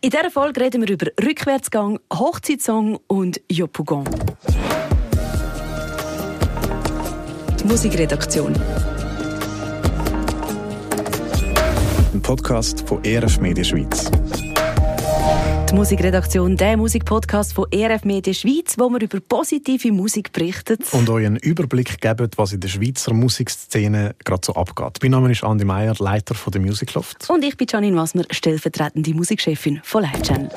In dieser Folge reden wir über Rückwärtsgang, Hochzeitssong und Yopugon. Die Musikredaktion. Ein Podcast von ERF Media Schweiz. Die Musikredaktion, der Musikpodcast von ERF Media Schweiz, wo wir über positive Musik berichten. Und euch einen Überblick geben, was in der Schweizer Musikszene gerade so abgeht. Mein Name ist Andi Meier, Leiter von der Music Loft. Und ich bin Janine Wasmer, stellvertretende Musikchefin von Live Channel.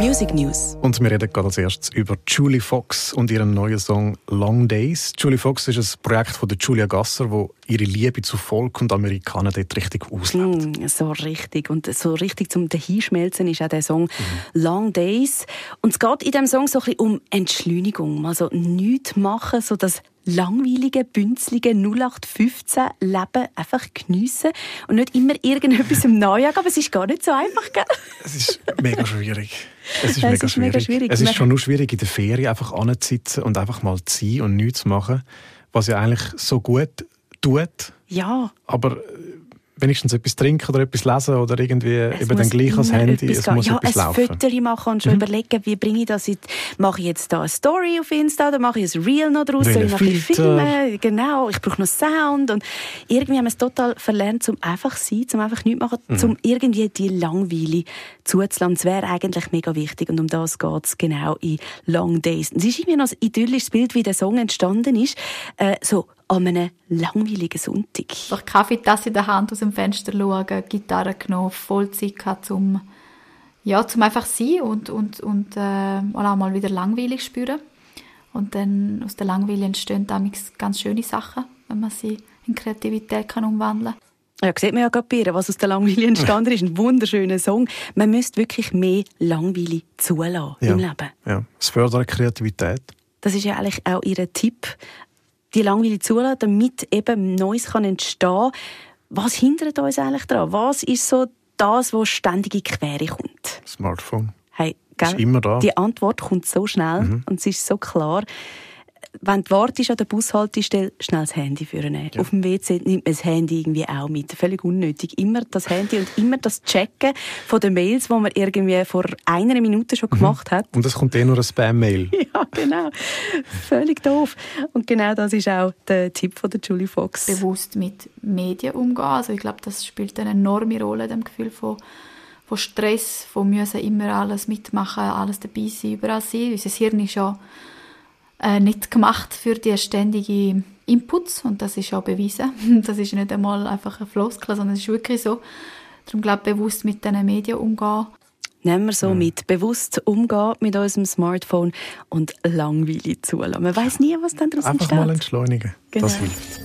Music News. Und wir reden gerade als erstes über Julie Fox und ihren neuen Song Long Days. Julie Fox ist ein Projekt von der Julia Gasser, wo ihre Liebe zu Volk und Amerikanern dort richtig auslebt. Mm, so richtig. Und so richtig zum Dahinschmelzen ist auch der Song mhm. Long Days. Und es geht in diesem Song so ein bisschen um Entschleunigung. Also nichts machen, so das langweilige, bünzlige 0815 Leben einfach geniessen und nicht immer irgendetwas im Neujahr. Aber es ist gar nicht so einfach, gell? Es ist mega schwierig. Es ist, mega, ist schwierig. mega, schwierig. Es ist schon nur schwierig, in der Ferien einfach anzusitzen und einfach mal zu sein und nichts zu machen, was ja eigentlich so gut tut. Ja. Aber wenigstens etwas trinken oder etwas lesen oder irgendwie es eben dann gleich als Handy, es muss ja, etwas laufen. Ein Foto machen und schon mhm. überlegen, wie bringe ich das, mache ich jetzt da eine Story auf Insta oder mache ich ein Reel noch draus, soll ich noch ein filmen, genau, ich brauche noch Sound und irgendwie haben wir es total verlernt, zum einfach sein, zum einfach nichts machen, mhm. zum irgendwie die Langweile zuzulassen. Das wäre eigentlich mega wichtig und um das geht es genau in Long Days. Es ist irgendwie noch ein idyllisches Bild, wie der Song entstanden ist, äh, so an einem langweiligen Sonntag. Durch Kaffeetasse in der Hand aus dem Fenster schauen, Gitarre genommen, voll Zeit gehabt, um, ja, zum einfach sein und, und, und äh, auch mal wieder langweilig spüren. Und dann aus der Langweile entstehen damals ganz schöne Sachen, wenn man sie in Kreativität kann umwandeln kann. Ja, sieht man ja gerade bei ihr, was aus der Langweile entstanden ist. Ein wunderschöner Song. Man müsste wirklich mehr Langweile zulassen ja. im Leben. Ja, es fördert Kreativität. Das ist ja eigentlich auch ihr Tipp die Langweile zulassen, damit eben Neues kann entstehen kann. Was hindert uns eigentlich daran? Was ist so das, was ständig in die Quere kommt? Smartphone. Hey, gell? Ist immer da. Die Antwort kommt so schnell mhm. und es ist so klar wenn du wartest an der Bushaltestelle, schnell das Handy führen. Ja. Auf dem WC nimmt man das Handy irgendwie auch mit. Völlig unnötig. Immer das Handy und immer das Checken von den Mails, die man irgendwie vor einer Minute schon mhm. gemacht hat. Und das kommt eh nur ein Spam-Mail. ja, genau. Völlig doof. Und genau das ist auch der Tipp von der Julie Fox. Bewusst mit Medien umgehen. Also ich glaube, das spielt eine enorme Rolle, dem Gefühl von von Stress, von müssen immer alles mitmachen, alles dabei sein, überall sein. Unser Hirn ist ja äh, nicht gemacht für die ständige Inputs und das ist auch bewiesen. Das ist nicht einmal einfach ein Floskel, sondern es ist wirklich so. Darum glaube ich, bewusst mit diesen Medien umgehen. Nehmen wir so mhm. mit. Bewusst umgehen mit unserem Smartphone und Langweile zulassen. Man weiß nie, was dann daraus entsteht. Einfach mal entschleunigen. Genau. Das hilft.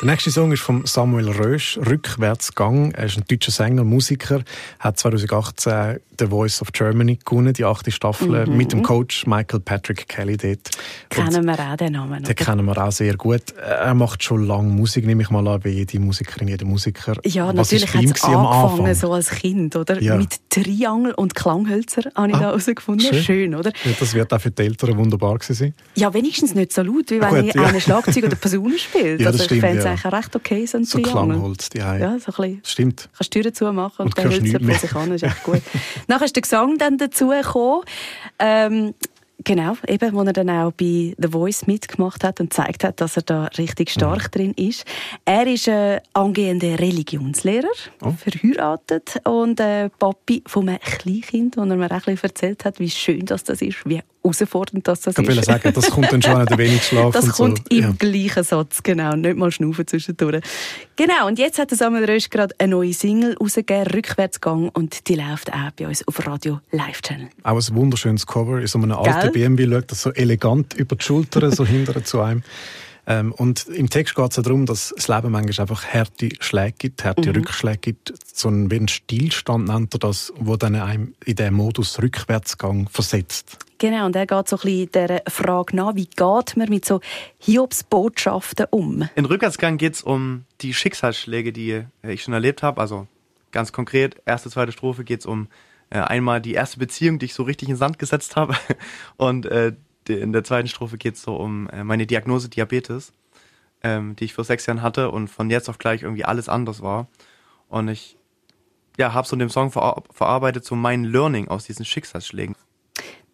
Der nächste Song ist von Samuel Rösch, Rückwärtsgang. Er ist ein deutscher Sänger, Musiker, hat 2018 The Voice of Germany gewonnen, die achte Staffel, mhm. mit dem Coach Michael Patrick Kelly dort. Kennen wir auch den Namen, Den kennen wir auch sehr gut. Er macht schon lange Musik, nehme ich mal an, wie jede Musikerin, jeder Musiker. Ja, Was natürlich hat es angefangen so als Kind, oder? Ja. Mit Triangel und Klanghölzer habe ich ah, da herausgefunden. Schön. schön. oder? Ja, das wird auch für die Eltern wunderbar gewesen sein. Ja, wenigstens nicht so laut, wie wenn Gut, ja. Schlagzeug oder Posaune spielt. Ja, das also, ich es eigentlich recht okay, so ein so. Klangholz, die Ja, so ein bisschen. Stimmt. Kannst Türen zumachen und, und der Hölzer vor sich an, ist echt gut. Nachher ist der Gesang dann dazu gekommen. Ähm, Genau, eben, wo er dann auch bei The Voice mitgemacht hat und gezeigt hat, dass er da richtig stark mhm. drin ist. Er ist ein angehender Religionslehrer, oh. verheiratet und äh, Papi von einem Kleinkind, wo er mir auch ein bisschen erzählt hat, wie schön das, das ist, wie herausfordernd das, das ich ist. Ich sagen, das kommt dann schon an wenig Schlaf Das kommt so. im ja. gleichen Satz, genau, nicht mal schnaufen zwischendurch. Genau, und jetzt hat Samuel Rösch gerade eine neue Single rausgegeben, Rückwärtsgang, und die läuft auch bei uns auf Radio Live Channel. Auch ein wunderschönes Cover in so einem alten BMW, schaut das so elegant über die Schulter, so hinterher zu einem. Ähm, und im Text geht es ja darum, dass das Leben manchmal einfach harte Schläge gibt, harte mhm. Rückschläge gibt. So ein, wie ein Stillstand nennt er das, wo dann einem in den Modus Rückwärtsgang versetzt. Genau, und er geht so ein bisschen der Frage nach, wie geht man mit so Hiobsbotschaften um? In Rückwärtsgang geht es um die Schicksalsschläge, die ich schon erlebt habe. Also ganz konkret, erste, zweite Strophe geht es um äh, einmal die erste Beziehung, die ich so richtig in Sand gesetzt habe und äh, in der zweiten Strophe geht es so um äh, meine Diagnose Diabetes, ähm, die ich vor sechs Jahren hatte und von jetzt auf gleich irgendwie alles anders war. Und ich ja, habe so in dem Song ver verarbeitet, so mein Learning aus diesen Schicksalsschlägen.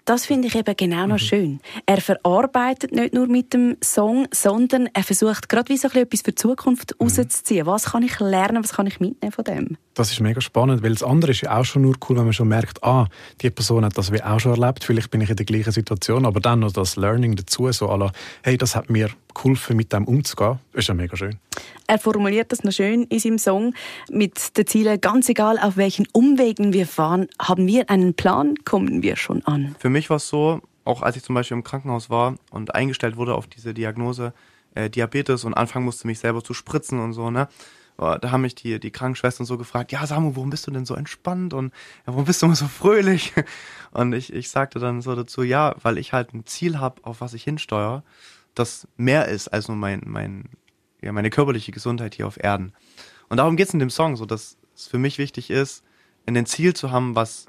Das finde ich eben genau noch mhm. schön. Er verarbeitet nicht nur mit dem Song, sondern er versucht gerade wie so etwas für die Zukunft mhm. rauszuziehen. Was kann ich lernen, was kann ich mitnehmen von dem? Das ist mega spannend, weil das andere ist ja auch schon nur cool, wenn man schon merkt, ah, die Person hat das wie auch schon erlebt, vielleicht bin ich in der gleichen Situation, aber dann noch das Learning dazu, so la, hey, das hat mir geholfen, mit dem umzugehen, ist ja mega schön. Er formuliert das noch schön in seinem Song mit den Zielen, ganz egal auf welchen Umwegen wir fahren, haben wir einen Plan, kommen wir schon an. Für mich war es so, auch als ich zum Beispiel im Krankenhaus war und eingestellt wurde auf diese Diagnose äh, Diabetes und anfangen musste, mich selber zu spritzen und so, ne? da haben mich die, die Krankenschwestern so gefragt, ja Samu, warum bist du denn so entspannt und ja, warum bist du immer so fröhlich? Und ich, ich sagte dann so dazu, ja, weil ich halt ein Ziel habe, auf was ich hinsteuere, das mehr ist als nur mein, mein, ja, meine körperliche Gesundheit hier auf Erden. Und darum geht es in dem Song, so dass es für mich wichtig ist, ein Ziel zu haben, was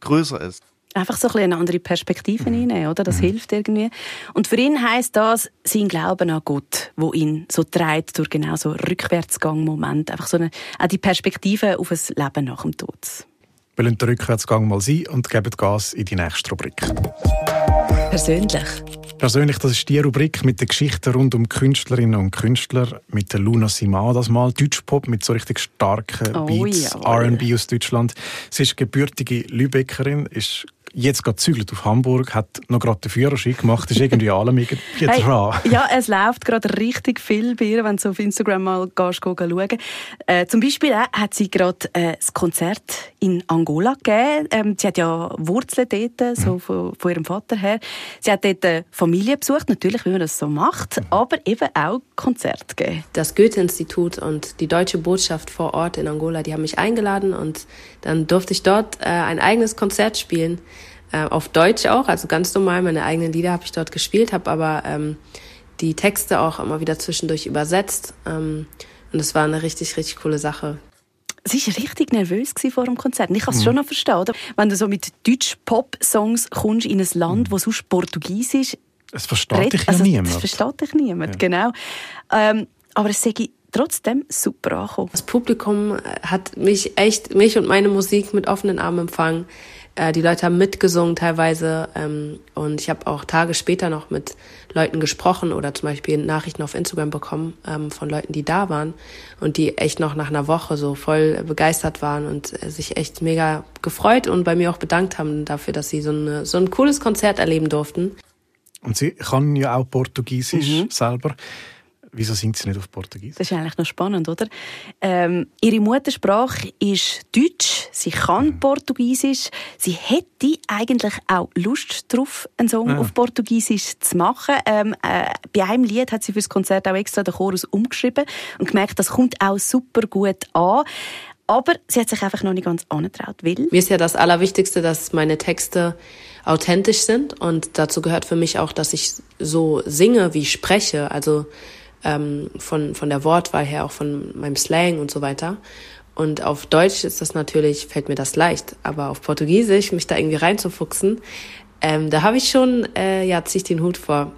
größer ist einfach so ein eine andere Perspektive mhm. reinnehmen, oder? Das mhm. hilft irgendwie. Und für ihn heißt das sein Glauben an Gott, wo ihn so treibt durch genau so Rückwärtsgang-Moment, einfach so eine, auch die Perspektive auf ein Leben nach dem Tod. Wir lassen den Rückwärtsgang mal sein und geben Gas in die nächste Rubrik. Persönlich. Persönlich, das ist die Rubrik mit den Geschichten rund um Künstlerinnen und Künstler, mit der Luna Sima das mal, Deutschpop mit so richtig starken oh, Beats, R&B aus Deutschland. Sie ist gebürtige Lübeckerin, ist jetzt gerade zügelt auf Hamburg, hat noch gerade den Führerschein gemacht, ist irgendwie allem irgendwie hey, dran. Ja, es läuft gerade richtig viel bei ihr, wenn du auf Instagram mal gehst, schauen äh, Zum Beispiel äh, hat sie gerade äh, das Konzert in Angola gegeben. Ähm, sie hat ja Wurzeln dort, so mhm. von, von, ihrem Vater her. Sie hat dort äh, Familie besucht, natürlich, wie man das so macht, mhm. aber eben auch Konzert gegeben. Das Goethe-Institut und die deutsche Botschaft vor Ort in Angola, die haben mich eingeladen und dann durfte ich dort äh, ein eigenes Konzert spielen äh, auf Deutsch auch, also ganz normal. Meine eigenen Lieder habe ich dort gespielt, habe aber ähm, die Texte auch immer wieder zwischendurch übersetzt. Ähm, und es war eine richtig, richtig coole Sache. Sie war richtig nervös vor dem Konzert. Ich kann es mhm. schon noch verstehen, oder? Wenn du so mit Deutsch-Pop-Songs kommst in ein Land, mhm. wo sonst Portugiesisch Es versteht dich ja also, niemand. Es versteht dich niemand, ja. genau. Ähm, aber es sage trotzdem super angekommen. Das Publikum hat mich echt, mich und meine Musik mit offenen Armen empfangen. Äh, die Leute haben mitgesungen teilweise ähm, und ich habe auch Tage später noch mit Leuten gesprochen oder zum Beispiel Nachrichten auf Instagram bekommen ähm, von Leuten, die da waren und die echt noch nach einer Woche so voll begeistert waren und äh, sich echt mega gefreut und bei mir auch bedankt haben dafür, dass sie so, eine, so ein cooles Konzert erleben durften. Und sie kann ja auch Portugiesisch mhm. selber. Wieso singt sie nicht auf Portugiesisch? Das ist eigentlich noch spannend, oder? Ähm, ihre Muttersprache ist Deutsch. Sie kann mhm. Portugiesisch. Sie hätte eigentlich auch Lust darauf, einen Song ja. auf Portugiesisch zu machen. Ähm, äh, bei einem Lied hat sie für das Konzert auch extra den Chorus umgeschrieben und gemerkt, das kommt auch super gut an. Aber sie hat sich einfach noch nicht ganz angetraut, weil... Mir ist ja das Allerwichtigste, dass meine Texte authentisch sind und dazu gehört für mich auch, dass ich so singe, wie ich spreche. Also ähm, von, von der Wortwahl her, auch von meinem Slang und so weiter. Und auf Deutsch ist das natürlich, fällt mir das leicht, aber auf Portugiesisch, mich da irgendwie reinzufuchsen, ähm, da habe ich schon, äh, ja, ziehe ich den Hut vor.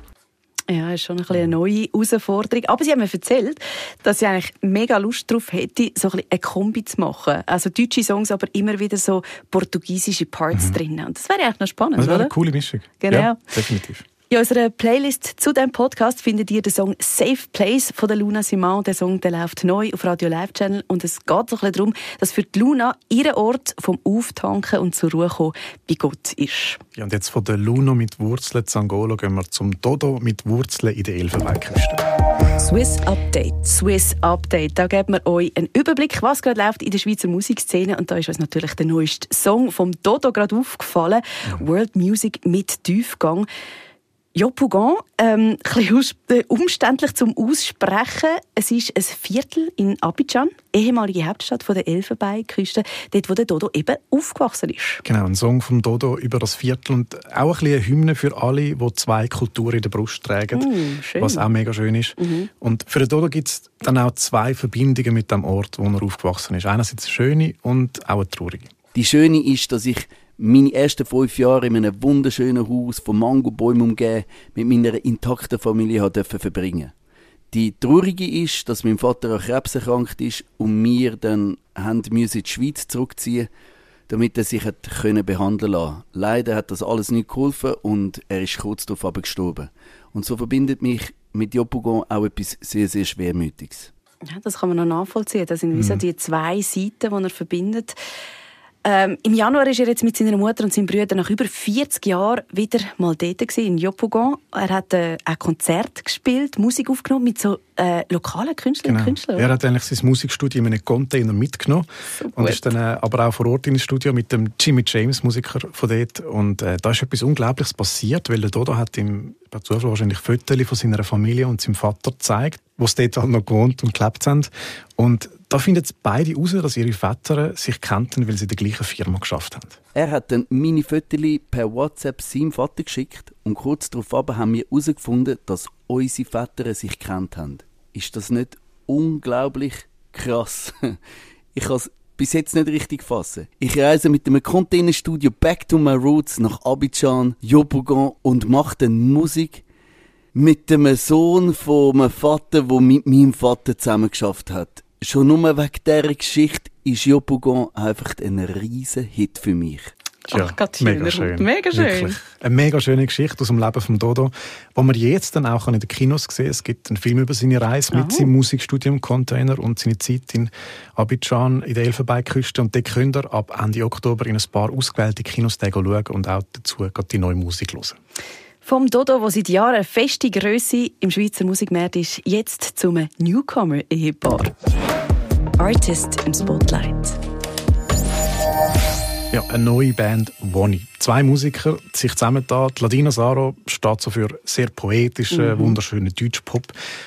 Ja, ist schon ein eine neue Herausforderung. Aber sie haben mir erzählt, dass sie eigentlich mega Lust darauf hätte, so ein eine Kombi zu machen. Also deutsche Songs, aber immer wieder so portugiesische Parts mhm. drin. Und das wäre eigentlich noch spannend, das wäre eine coole Mischung. Genau. Ja, definitiv. In unserer Playlist zu diesem Podcast findet ihr den Song Safe Place von der Luna Simon. Der Song der läuft neu auf Radio Live Channel und es geht so ein darum, dass für die Luna ihr Ort vom Auftanken und zur Ruhe kommen bei Gott ist. Ja, und jetzt von der Luna mit Wurzeln zu Angola gehen wir zum Dodo mit Wurzeln in der Elfenbeinküste. Swiss Update. Swiss Update. Da geben wir euch einen Überblick, was gerade läuft in der Schweizer Musikszene. Und da ist uns natürlich der neueste Song vom Dodo gerade aufgefallen. World Music mit Tiefgang. Ja, Pougon, ähm, ein äh, umständlich zum Aussprechen. Es ist ein Viertel in Abidjan, ehemalige Hauptstadt der Elfenbeinküste, dort, wo der Dodo eben aufgewachsen ist. Genau, ein Song vom Dodo über das Viertel und auch ein eine Hymne für alle, die zwei Kulturen in der Brust tragen, mm, was auch mega schön ist. Mhm. Und für den Dodo gibt es dann auch zwei Verbindungen mit dem Ort, wo er aufgewachsen ist. Einerseits eine schöne und auch eine traurige. Die schöne ist, dass ich meine ersten fünf Jahre in einem wunderschönen Haus von Mangobäumen umgeben mit meiner intakten Familie durfte verbringen. Die Traurige ist, dass mein Vater an Krebs erkrankt ist und wir dann haben müssen in die Schweiz zurückziehen damit er sich hat können behandeln lassen. Leider hat das alles nicht geholfen und er ist kurz darauf aber gestorben. Und so verbindet mich mit Jopugon auch etwas sehr, sehr Schwermütiges. Ja, das kann man noch nachvollziehen. Das sind mhm. wie so mhm. die zwei Seiten, die er verbindet. Ähm, Im Januar ist er jetzt mit seiner Mutter und seinem Bruder nach über 40 Jahren wieder mal dort gewesen, in Yopougon. Er hat äh, ein Konzert gespielt, Musik aufgenommen mit so äh, lokalen Künstlerinnen genau. und Künstlern. Er hat eigentlich sein Musikstudio in einem Container mitgenommen so und ist dann äh, aber auch vor Ort in das Studio mit dem Jimmy James, Musiker von dort. Und äh, da ist etwas Unglaubliches passiert, weil der Dodo hat ihm bei Zufall wahrscheinlich Fotos von seiner Familie und seinem Vater gezeigt, wo sie dort halt noch gewohnt und gelebt haben. Und da finden beide heraus, dass ihre Väter sich kannten, weil sie in der gleichen Firma geschafft haben. Er hat dann meine Fotos per WhatsApp seinem Vater geschickt und kurz darauf haben wir herausgefunden, dass unsere Väter sich kennt haben. Ist das nicht unglaublich krass? Ich kann es bis jetzt nicht richtig fassen. Ich reise mit dem Containerstudio Back to My Roots nach Abidjan, Yopougon und mache dann Musik mit dem Sohn von meinem Vater, der mit meinem Vater zusammen geschafft hat. Schon nur wegen dieser Geschichte ist Yopougon einfach ein riesen Hit für mich. Ja, Ach Gott, mega schön. Mega schön. Wirklich. Eine mega schöne Geschichte aus dem Leben von Dodo, wo man jetzt dann auch in den Kinos sehen Es gibt einen Film über seine Reise mit seinem Musikstudium Container und seine Zeit in Abidjan in der Elfenbeinküste. Und den könnt ihr ab Ende Oktober in ein paar ausgewählte Kinos schauen und auch dazu die neue Musik hören. Vom Dodo, der seit Jahren eine feste Größe im Schweizer Musikmarkt ist, jetzt zum Newcomer-Ehepaar. Artist im Spotlight. Ja, eine neue Band Woni. Zwei Musiker sich zusammengetan. Ladina Saro steht so für sehr poetischen, mhm. wunderschönen Deutsch-Pop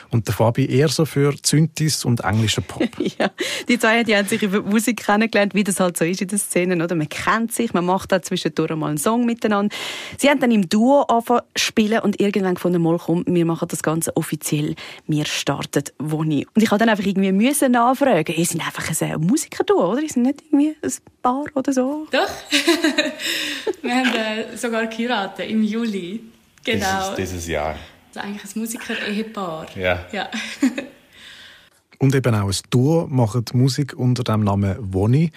und der Fabi eher so für Zyntis und englischen Pop. ja, die zwei die haben sich über Musik kennengelernt, wie das halt so ist in den Szenen. Oder? Man kennt sich, man macht da zwischendurch mal einen Song miteinander. Sie haben dann im Duo angefangen spielen und irgendwann gefunden, mal komm, wir machen das Ganze offiziell. Wir starten Woni. Und ich habe dann einfach irgendwie müssen nachfragen. Ihr sind einfach ein Musiker-Duo, oder? Ihr sind nicht irgendwie ein Paar oder so? Doch. wir haben äh, sogar geheiratet im Juli. Genau. Dieses, dieses Jahr. Also eigentlich ein Musiker-Ehepaar. Ja. ja. Und eben auch ein Duo macht Musik unter dem Namen Woni.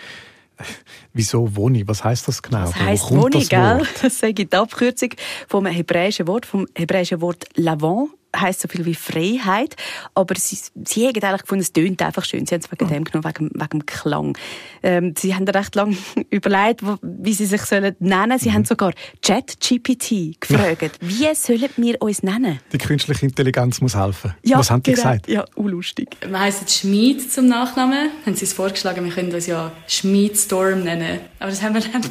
Wieso Woni? Was heißt das genau? Das heißt Woni, das gell? Das sage ich die Abkürzung vom hebräischen Wort, vom hebräischen Wort Lavon heisst so viel wie Freiheit, aber sie, sie haben eigentlich gefunden, es tönt einfach schön. Sie haben es wegen dem genommen, wegen, wegen dem Klang. Ähm, sie haben recht lange überlegt, wie sie sich sollen nennen. Sie mhm. haben sogar ChatGPT gefragt, wie sollen wir uns nennen? Die künstliche Intelligenz muss helfen. Ja, Was haben die genau. gesagt? Ja, unlustig. Wir heißen Schmied zum Nachnamen. Haben sie es vorgeschlagen, wir können uns ja Schmied Storm nennen. Aber das haben wir dann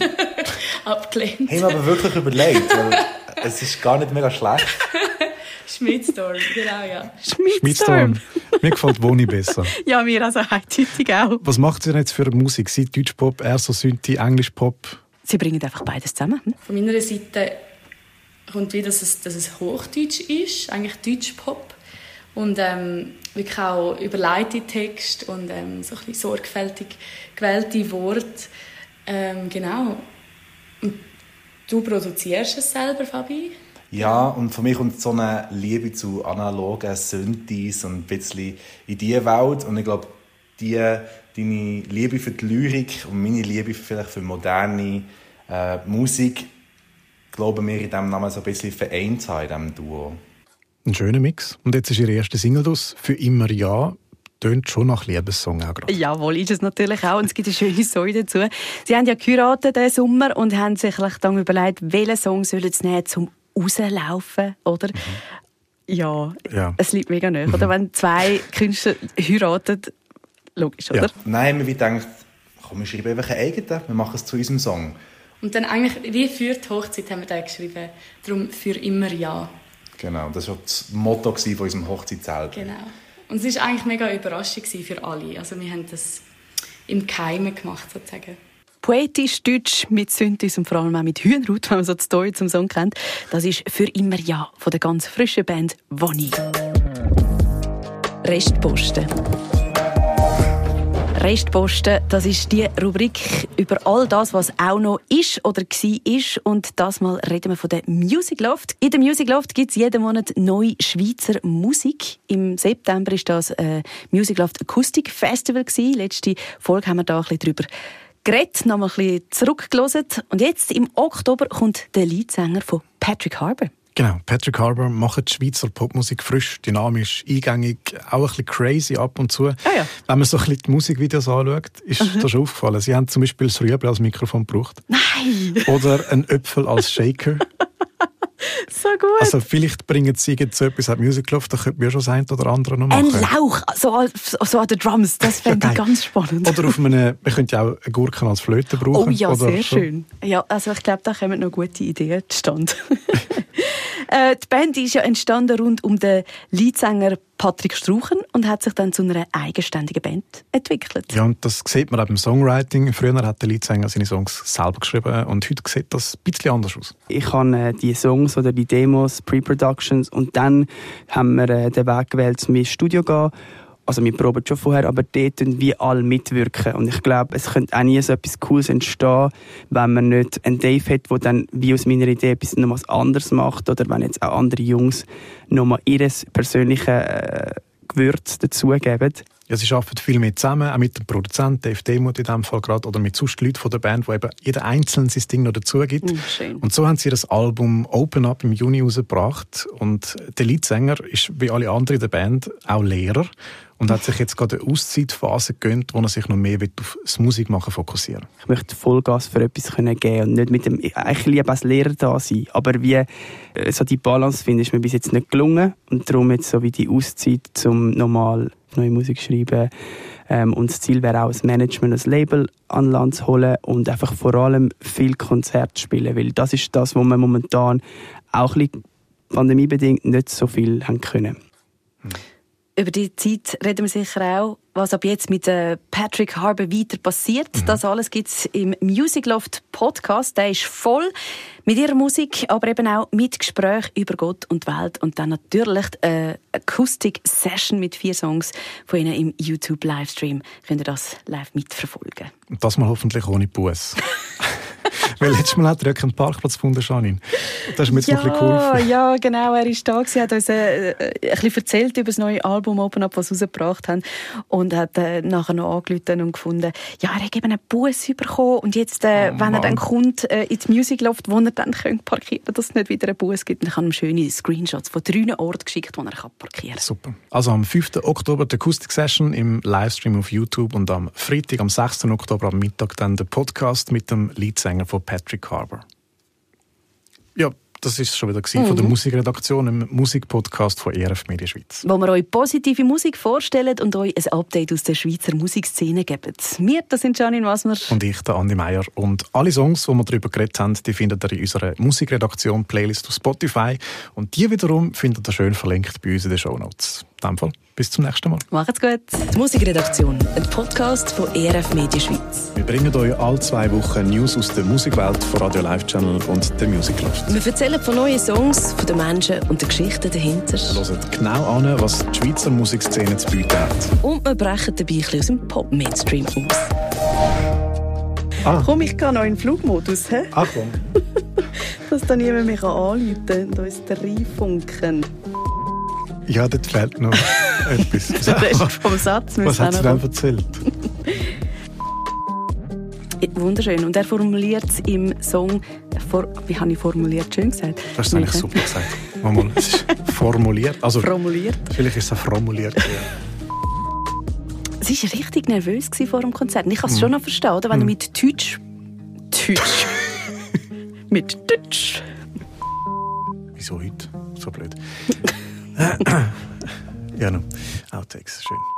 abgelehnt. Haben wir aber wirklich überlegt, weil es ist gar nicht mega schlecht. Schmidstorm, genau, ja. Schmidstorm. Mir gefällt Woni besser. ja, mir also eindeutig auch. Was macht sie denn jetzt für Musik? Sie Deutschpop, eher so Synthi, Englischpop? Sie bringen einfach beides zusammen. Hm? Von meiner Seite kommt wieder, dass es, dass es Hochdeutsch ist, eigentlich Deutschpop. Und ähm, wirklich auch überleitete Text und ähm, so ein bisschen sorgfältig gewählte Worte. Ähm, genau. Und du produzierst es selber, Fabi? Ja, und für mich kommt so eine Liebe zu analogen Synthes und ein bisschen in diese Welt. Und ich glaube, die, deine Liebe für die Lyrik und meine Liebe vielleicht für moderne äh, Musik, glauben wir in diesem Namen so ein bisschen vereint haben, in diesem Duo. Ein schöner Mix. Und jetzt ist Ihre erste Single das «Für immer Ja». Tönt schon nach Liebessong auch gerade. Jawohl, ist es natürlich auch. Und es gibt eine schöne Story dazu. Sie haben ja geheiratet diesen Sommer und haben sich dann überlegt, welchen Song sollen sie nehmen, zum rauslaufen, oder? Mhm. Ja, ja, es liegt mega nahe. Oder wenn zwei Künstler heiraten, logisch, oder? Ja. Nein, wir gedacht, komm, wir schreiben einfach einen eigenen, wir machen es zu unserem Song. Und dann eigentlich, wie für die Hochzeit haben wir da geschrieben, darum für immer Ja. Genau, das war das Motto von unserem Hochzeitszelt. Genau. Und es war eigentlich mega überraschend für alle. Also wir haben das im Keimen gemacht, sozusagen poetisch Deutsch mit Synthes und vor allem auch mit Hühnerhaut, wenn man so die Story zum Song kennt. Das ist «Für immer Ja» von der ganz frischen Band «Wonny». Restposten. Restposten, das ist die Rubrik über all das, was auch noch ist oder war ist. Und das mal reden wir von der Music Loft. In der Music Loft gibt es jeden Monat neue Schweizer Musik. Im September ist das äh, Music Loft Acoustic Festival gewesen. Letzte Folge haben wir da ein bisschen drüber geredet, nochmal ein bisschen zurückgelassen. Und jetzt im Oktober kommt der Leadsänger von Patrick Harbour. Genau, Patrick Harbour macht die Schweizer Popmusik frisch, dynamisch, eingängig, auch ein bisschen crazy ab und zu. Ah, ja. Wenn man so ein bisschen die Musikvideos anschaut, ist mhm. das schon aufgefallen. Sie haben zum Beispiel das Rüebli als Mikrofon gebraucht. Nein! Oder einen Äpfel als Shaker. so gut. Also vielleicht bringen sie jetzt so etwas an Music Love, da könnte mir schon sein oder andere noch machen. Ein Lauch, so, so an den Drums, das fände ja, ich ganz spannend. Oder auf einem, man könnte ja auch eine Gurke als Flöte brauchen. Oh ja, sehr so. schön. Ja, also ich glaube, da kommen noch gute Ideen zustande. Äh, die Band ist ja entstanden rund um den Leadsänger Patrick Struchen und hat sich dann zu einer eigenständigen Band entwickelt. Ja, und das sieht man auch beim Songwriting. Früher hat der Leadsänger seine Songs selber geschrieben und heute sieht das ein bisschen anders aus. Ich habe äh, die Songs oder die Demos, Pre-Productions und dann haben wir äh, den Weg gewählt, zum Studio zu gehen also wir proben schon vorher, aber dort wie alle mitwirken. Und ich glaube, es könnte auch nie so etwas Cooles entstehen, wenn man nicht einen Dave hat, der dann wie aus meiner Idee etwas noch was anderes macht oder wenn jetzt auch andere Jungs nochmal ihr persönliches äh, Gewürz dazugeben. Ja, sie arbeiten viel mehr zusammen, auch mit dem Produzenten, Dave Demuth in diesem Fall gerade, oder mit sonst Leuten von der Band, wo eben jeder einzeln sein Ding noch dazu gibt. Mm, und so haben sie das Album Open Up im Juni rausgebracht. Und der Leadsänger ist wie alle anderen in der Band auch Lehrer und hat sich jetzt gerade eine Auszeitphase gegönnt, wo er sich noch mehr auf das Musikmachen fokussieren. Ich möchte Vollgas für etwas können geben und nicht mit dem, ich liebe als Lehrer da sein, aber wie äh, so die Balance finde ist mir bis jetzt nicht gelungen. Und darum jetzt so wie die Auszeit zum normal neue Musik schreiben ähm, und das Ziel wäre auch das Management, das Label an Land zu holen und einfach vor allem viel Konzert spielen, weil das ist das, wo wir momentan auch ein bisschen pandemiebedingt nicht so viel haben können. Hm über die Zeit reden wir sicher auch, was ab jetzt mit äh, Patrick Harbour weiter passiert. Mhm. Das alles gibt es im Music Loft Podcast. Der ist voll mit ihrer Musik, aber eben auch mit Gesprächen über Gott und Welt. Und dann natürlich eine Akustik-Session mit vier Songs von ihnen im YouTube-Livestream. Könnt ihr das live mitverfolgen. Und das mal hoffentlich ohne Bus. Weil letztes Mal hat er ja keinen Parkplatz gefunden, Janine. Das ist mir jetzt ja, noch ein bisschen geholfen. Ja, genau. Er ist da gewesen, hat uns äh, ein bisschen erzählt über das neue Album Open Up, was sie rausgebracht haben. Und hat äh, nachher noch angerufen und gefunden, ja, er hat eben einen Bus bekommen. Und jetzt, äh, oh, wenn er dann kommt äh, ins Music Loft, wo er dann könnte parkieren dass es nicht wieder einen Bus gibt, dann kann er ihm schöne Screenshots von drei Orten geschickt, wo er kann parkieren kann. Super. Also am 5. Oktober die Akustik Session im Livestream auf YouTube und am Freitag, am 6. Oktober am Mittag dann der Podcast mit dem Leadsänger von Patrick Harbour. Ja, das ist schon wieder mhm. von der mhm. Musikredaktion im Musikpodcast von ERF Media Schweiz. Wo wir euch positive Musik vorstellen und euch ein Update aus der Schweizer Musikszene geben. Wir, das sind Janine Wasmer. Und ich, der Andi Meier. Und alle Songs, die wir darüber geredet haben, die findet ihr in unserer Musikredaktion Playlist auf Spotify. Und die wiederum findet ihr schön verlinkt bei uns in den Show Notes. In dem Fall bis zum nächsten Mal. Macht's gut. Die Musikredaktion, ein Podcast von ERF Media Schweiz. Wir bringen euch alle zwei Wochen News aus der Musikwelt von Radio Live Channel und der Music Loft. Wir erzählen von neuen Songs, von den Menschen und den Geschichten dahinter. Hört genau an, was die Schweizer Musikszene zu bieten hat. Und wir brechen dabei ein bisschen aus dem Pop-Mainstream aus. Ah. Komm, ich kann noch in den Flugmodus. He? Ach komm. Dass dann niemand mich anrufen kann und uns reinfunken. Ja, dort fehlt noch etwas. Der Rest vom Satz Was hat sie denn erzählt? Wunderschön. Und er formuliert es im Song, for, wie habe ich formuliert? Schön gesagt. Du hast es eigentlich super gesagt. Mal, es ist formuliert. Also, formuliert. Vielleicht ist es formuliert. Ja. Sie war richtig nervös vor dem Konzert. Ich kann es mm. schon noch verstehen, oder? wenn mm. er mit Deutsch. Deutsch. mit Deutsch. Wieso heute? So blöd. no. Outtakes, schön.